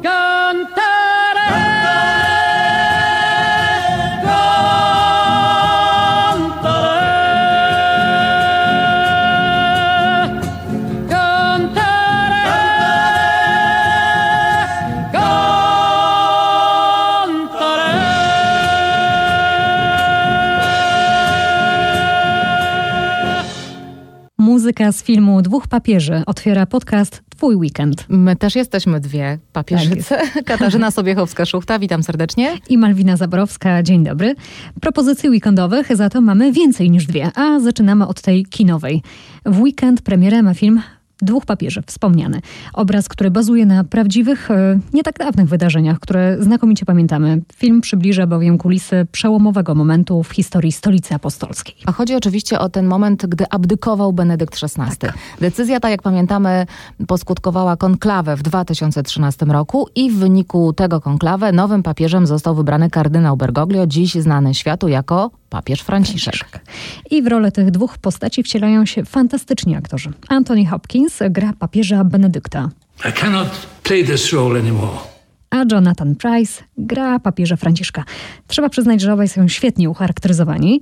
Go! Muzyka z filmu Dwóch Papieży otwiera podcast Twój Weekend. My też jesteśmy dwie papieżyce. Tak Katarzyna Sobiechowska-Szuchta, witam serdecznie. I Malwina Zaborowska, dzień dobry. Propozycji weekendowych za to mamy więcej niż dwie, a zaczynamy od tej kinowej. W weekend premierę ma film dwóch papieży, wspomniany. Obraz, który bazuje na prawdziwych, e, nie tak dawnych wydarzeniach, które znakomicie pamiętamy. Film przybliża bowiem kulisy przełomowego momentu w historii stolicy apostolskiej. A chodzi oczywiście o ten moment, gdy abdykował Benedykt XVI. Tak. Decyzja ta, jak pamiętamy, poskutkowała konklawę w 2013 roku i w wyniku tego konklawę nowym papieżem został wybrany kardynał Bergoglio, dziś znany światu jako papież Franciszek. Franciszek. I w rolę tych dwóch postaci wcielają się fantastyczni aktorzy. Anthony Hopkins gra papieża Benedykta. I cannot play this role anymore a Jonathan Price gra papieża Franciszka. Trzeba przyznać, że obaj są świetnie ucharakteryzowani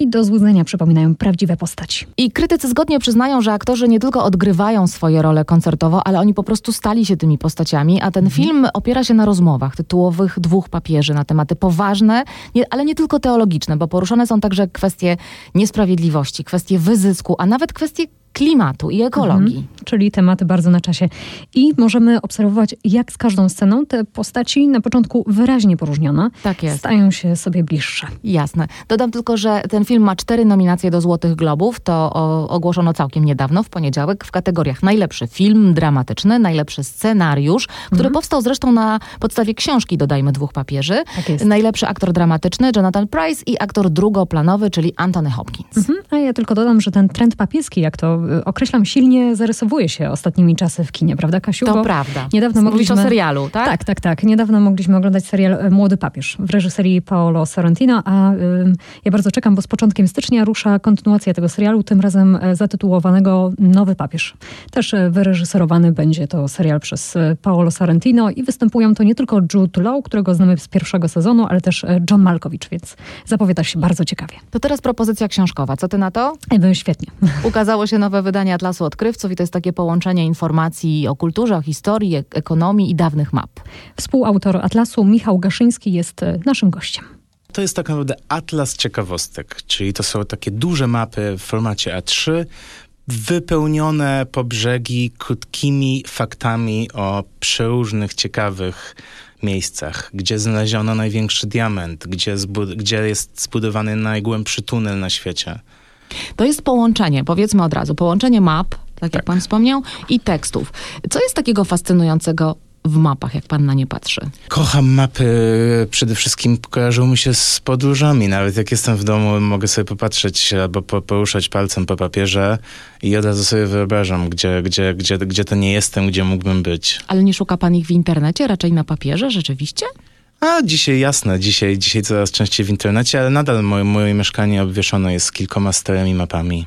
i do złudzenia przypominają prawdziwe postaci. I krytycy zgodnie przyznają, że aktorzy nie tylko odgrywają swoje role koncertowo, ale oni po prostu stali się tymi postaciami, a ten mhm. film opiera się na rozmowach tytułowych dwóch papieży na tematy poważne, nie, ale nie tylko teologiczne, bo poruszone są także kwestie niesprawiedliwości, kwestie wyzysku, a nawet kwestie klimatu i ekologii. Mhm, czyli tematy bardzo na czasie. I możemy obserwować, jak z każdą sceną te postaci na początku wyraźnie poróżnione tak jest. stają się sobie bliższe. Jasne. Dodam tylko, że ten film ma cztery nominacje do Złotych Globów. To ogłoszono całkiem niedawno, w poniedziałek, w kategoriach najlepszy film dramatyczny, najlepszy scenariusz, który mhm. powstał zresztą na podstawie książki, dodajmy, dwóch papieży. Tak najlepszy aktor dramatyczny Jonathan Price i aktor drugoplanowy, czyli Anthony Hopkins. Mhm. A ja tylko dodam, że ten trend papieski, jak to określam, silnie zarysowuje się ostatnimi czasy w kinie, prawda Kasiu? To Bo prawda. Niedawno Mówisz mogliśmy... o serialu, tak? Tak, tak, tak. Niedawno mogliśmy oglądać serial e, Młody Papież w reżyserii Paolo Sorrentino, a y, ja bardzo czekam, bo z początkiem stycznia rusza kontynuacja tego serialu, tym razem e, zatytułowanego Nowy Papież. Też e, wyreżyserowany będzie to serial przez Paolo Sorrentino i występują to nie tylko Jude Law, którego znamy z pierwszego sezonu, ale też John Malkowicz, więc zapowiada się bardzo ciekawie. To teraz propozycja książkowa. Co ty na to? Świetnie. Ukazało się nowe wydanie Atlasu Odkrywców i to jest takie połączenie informacji o kulturze, o historii, ekonomii i dawnych map. Współautor Atlasu Michał Gaszyński jest e, naszym gościem. To jest tak naprawdę atlas ciekawostek, czyli to są takie duże mapy w formacie A3, wypełnione po brzegi krótkimi faktami o przeróżnych, ciekawych miejscach, gdzie znaleziono największy diament, gdzie, gdzie jest zbudowany najgłębszy tunel na świecie. To jest połączenie, powiedzmy od razu, połączenie map, tak, tak jak pan wspomniał, i tekstów. Co jest takiego fascynującego w mapach, jak pan na nie patrzy? Kocham mapy. Przede wszystkim kojarzą mi się z podróżami. Nawet jak jestem w domu, mogę sobie popatrzeć albo poruszać palcem po papierze i od razu sobie wyobrażam, gdzie, gdzie, gdzie, gdzie to nie jestem, gdzie mógłbym być. Ale nie szuka pan ich w internecie, raczej na papierze, rzeczywiście? A dzisiaj jasne, dzisiaj, dzisiaj coraz częściej w internecie, ale nadal moje, moje mieszkanie obwieszone jest kilkoma starymi mapami.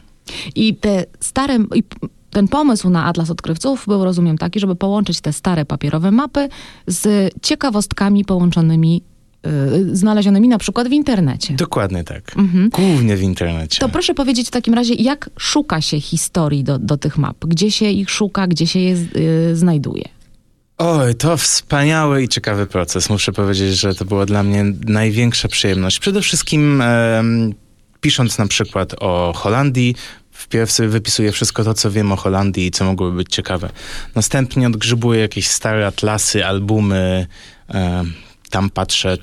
I te stare, i ten pomysł na Atlas Odkrywców był, rozumiem, taki, żeby połączyć te stare papierowe mapy z ciekawostkami połączonymi Yy, znalezionymi na przykład w internecie. Dokładnie tak. Mhm. Głównie w internecie. To proszę powiedzieć w takim razie, jak szuka się historii do, do tych map? Gdzie się ich szuka, gdzie się je yy, znajduje? Oj, to wspaniały i ciekawy proces. Muszę powiedzieć, że to była dla mnie największa przyjemność. Przede wszystkim e, pisząc na przykład o Holandii, wpierw sobie wypisuję wszystko to, co wiem o Holandii i co mogłoby być ciekawe. Następnie odgrzybuję jakieś stare atlasy, albumy, e, tam patrzę,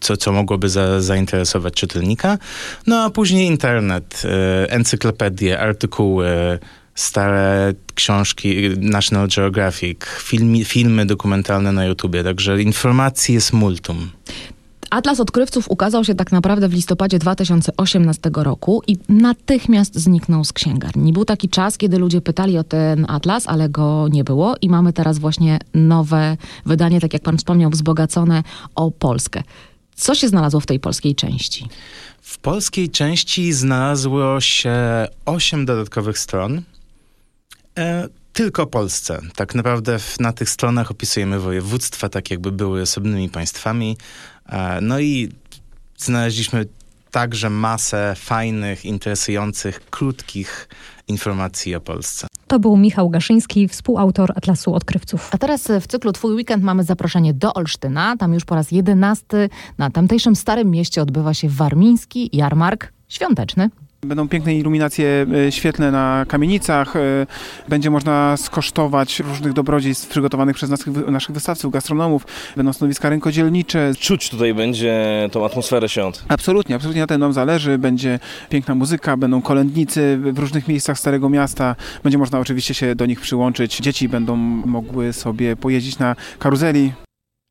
co, co mogłoby za, zainteresować czytelnika. No a później internet, e, encyklopedie, artykuły, stare książki National Geographic, filmi, filmy dokumentalne na YouTubie, także informacji jest multum. Atlas Odkrywców ukazał się tak naprawdę w listopadzie 2018 roku i natychmiast zniknął z księgarni. Był taki czas, kiedy ludzie pytali o ten atlas, ale go nie było i mamy teraz właśnie nowe wydanie, tak jak pan wspomniał, wzbogacone o Polskę. Co się znalazło w tej polskiej części? W polskiej części znalazło się osiem dodatkowych stron, tylko Polsce. Tak naprawdę w, na tych stronach opisujemy województwa, tak jakby były osobnymi państwami. E, no i znaleźliśmy także masę fajnych, interesujących, krótkich informacji o Polsce. To był Michał Gaszyński, współautor Atlasu Odkrywców. A teraz w cyklu Twój Weekend mamy zaproszenie do Olsztyna. Tam już po raz jedenasty na tamtejszym Starym Mieście odbywa się warmiński jarmark świąteczny. Będą piękne iluminacje e, świetlne na kamienicach. E, będzie można skosztować różnych dobrodziejstw przygotowanych przez naszych wystawców, gastronomów. Będą stanowiska rękodzielnicze. Czuć tutaj będzie tą atmosferę świąt. Absolutnie, absolutnie na tym nam zależy. Będzie piękna muzyka, będą kolędnicy w różnych miejscach Starego Miasta. Będzie można oczywiście się do nich przyłączyć. Dzieci będą mogły sobie pojeździć na karuzeli.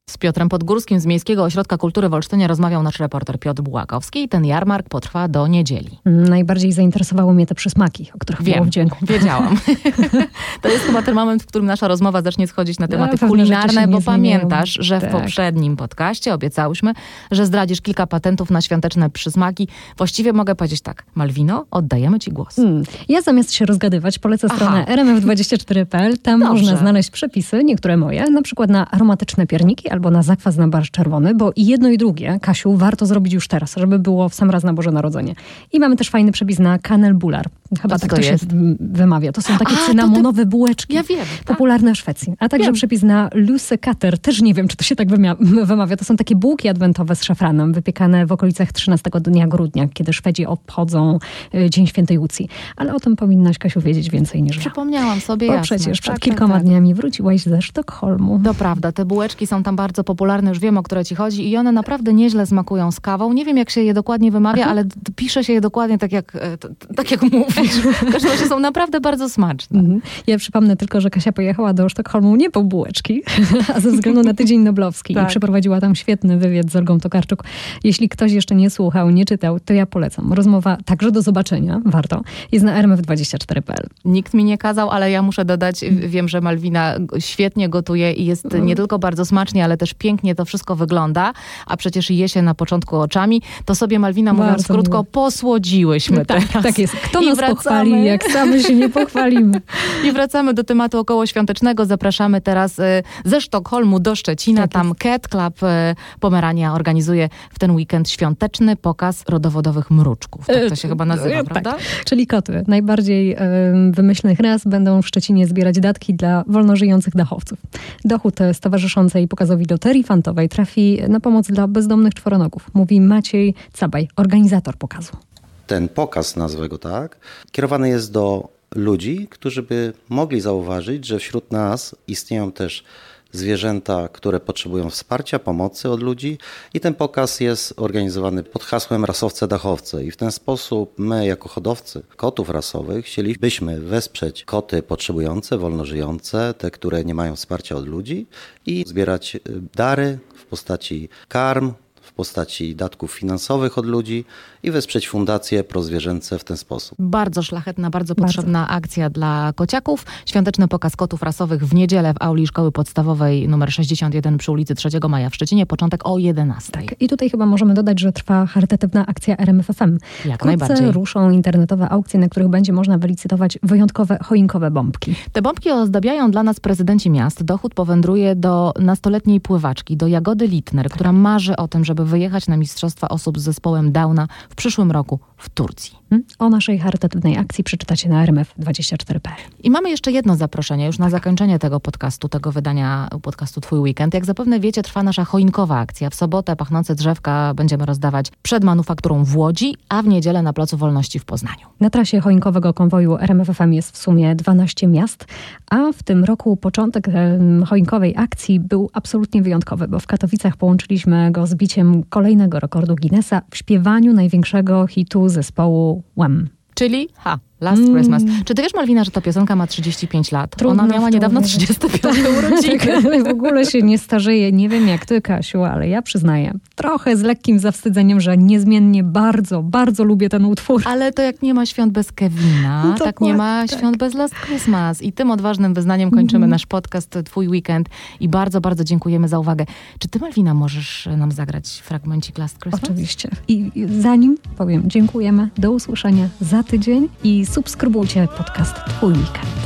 Z Piotrem Podgórskim z Miejskiego Ośrodka Kultury w Olsztynie rozmawiał nasz reporter Piotr Bułakowski i ten jarmark potrwa do niedzieli. Najbardziej zainteresowały mnie te przysmaki, o których Wiem, dźwięku. wiedziałam. to jest chyba ten moment, w którym nasza rozmowa zacznie schodzić na tematy no, kulinarne, bo pamiętasz, że tak. w poprzednim podcaście obiecałyśmy, że zdradzisz kilka patentów na świąteczne przysmaki. Właściwie mogę powiedzieć tak, Malwino, oddajemy ci głos. Hmm. Ja zamiast się rozgadywać, polecę stronę rmf24.pl. Tam Dobrze. można znaleźć przepisy, niektóre moje, na przykład na aromatyczne pierniki, albo na zakwas na barszcz czerwony, bo i jedno i drugie, Kasiu, warto zrobić już teraz, żeby było w sam raz na Boże Narodzenie. I mamy też fajny przepis na kanel bular. Chyba tak to, to się wymawia. To są takie A, cynamonowe bułeczki. Ja wiem. Tak. Popularne w Szwecji. A także wiem. przepis na Luce Cutter. Też nie wiem, czy to się tak wymawia. To są takie bułki adwentowe z szafranem, wypiekane w okolicach 13 dnia grudnia, kiedy Szwedzi obchodzą y, Dzień Świętej Łucji. Ale o tym powinnaś, Kasiu, wiedzieć więcej niż Przypomniałam sobie, Bo jasne. przecież przed tak, kilkoma tak, tak. dniami wróciłaś ze Sztokholmu. To prawda. Te bułeczki są tam bardzo popularne. Już wiem, o które ci chodzi. I one naprawdę nieźle smakują z kawą. Nie wiem, jak się je dokładnie wymawia, ale pisze się je dokładnie tak, jak, e, tak jak mówisz że są naprawdę bardzo smaczne. Mhm. Ja przypomnę tylko, że Kasia pojechała do Sztokholmu nie po bułeczki, a ze względu na Tydzień Noblowski tak. i przeprowadziła tam świetny wywiad z Olgą Tokarczuk. Jeśli ktoś jeszcze nie słuchał, nie czytał, to ja polecam. Rozmowa także do zobaczenia, warto, jest na rmf24.pl. Nikt mi nie kazał, ale ja muszę dodać, wiem, że Malwina świetnie gotuje i jest nie tylko bardzo smacznie, ale też pięknie to wszystko wygląda, a przecież je się na początku oczami, to sobie Malwina mówiąc bardzo krótko, miło. posłodziłyśmy tak, teraz. Tak jest. Kto I nas wracamy. pochwali, jak same się nie pochwalimy. I wracamy do tematu okołoświątecznego. Zapraszamy teraz y, ze Sztokholmu do Szczecina. Tak Tam Cat Club y, Pomerania organizuje w ten weekend świąteczny pokaz rodowodowych mruczków. Tak to się chyba nazywa, tak. prawda? Czyli koty. Najbardziej wymyślnych raz będą w Szczecinie zbierać datki dla wolnożyjących dachowców. Dochód Stowarzyszącej Pokazowi Loterii Fantowej trafi na pomoc dla bezdomnych czworonogów. Mówi Maciej Cabaj, organizator pokazu ten pokaz, nazwę go tak, kierowany jest do ludzi, którzy by mogli zauważyć, że wśród nas istnieją też zwierzęta, które potrzebują wsparcia, pomocy od ludzi. I ten pokaz jest organizowany pod hasłem rasowce dachowce. I w ten sposób my jako hodowcy kotów rasowych chcielibyśmy wesprzeć koty potrzebujące, wolno żyjące, te, które nie mają wsparcia od ludzi i zbierać dary w postaci karm, postaci datków finansowych od ludzi i wesprzeć fundacje prozwierzęce w ten sposób. Bardzo szlachetna, bardzo potrzebna bardzo. akcja dla kociaków. Świąteczny pokaz kotów rasowych w niedzielę w auli Szkoły Podstawowej nr 61 przy ulicy 3 Maja w Szczecinie. Początek o 11. Tak. I tutaj chyba możemy dodać, że trwa charytatywna akcja RMFFM. Jak Wkrótce najbardziej. ruszą internetowe aukcje, na których będzie można wylicytować wyjątkowe choinkowe bombki. Te bombki ozdabiają dla nas prezydenci miast. Dochód powędruje do nastoletniej pływaczki, do Jagody Litner, która marzy o tym, żeby wyjechać na Mistrzostwa Osób z zespołem Downa w przyszłym roku w Turcji. Hmm? O naszej charytatywnej akcji przeczytacie na rmf24.pl. I mamy jeszcze jedno zaproszenie już na zakończenie tego podcastu, tego wydania podcastu Twój Weekend. Jak zapewne wiecie, trwa nasza choinkowa akcja. W sobotę pachnące drzewka będziemy rozdawać przed manufakturą w Łodzi, a w niedzielę na Placu Wolności w Poznaniu. Na trasie choinkowego konwoju RMFFM jest w sumie 12 miast, a w tym roku początek choinkowej akcji był absolutnie wyjątkowy, bo w Katowicach połączyliśmy go z biciem kolejnego rekordu Guinnessa w śpiewaniu największego hitu zespołu Wham. Czyli ha, Last mm. Christmas. Czy ty wiesz, Malwina, że ta piosenka ma 35 lat? Trudno Ona miała niedawno 35 tak, urodziny. Tak, w ogóle się nie starzeje. Nie wiem jak ty, Kasiu, ale ja przyznaję, trochę z lekkim zawstydzeniem, że niezmiennie bardzo, bardzo lubię ten utwór. Ale to jak nie ma świąt bez Kevina, tak nie ma tak. świąt bez Last Christmas. I tym odważnym wyznaniem kończymy mm. nasz podcast Twój Weekend i bardzo, bardzo dziękujemy za uwagę. Czy ty, Malwina, możesz nam zagrać fragmencik Last Christmas? Oczywiście. I zanim powiem dziękujemy, do usłyszenia za tydzień i subskrybujcie podcast Twój Weekend.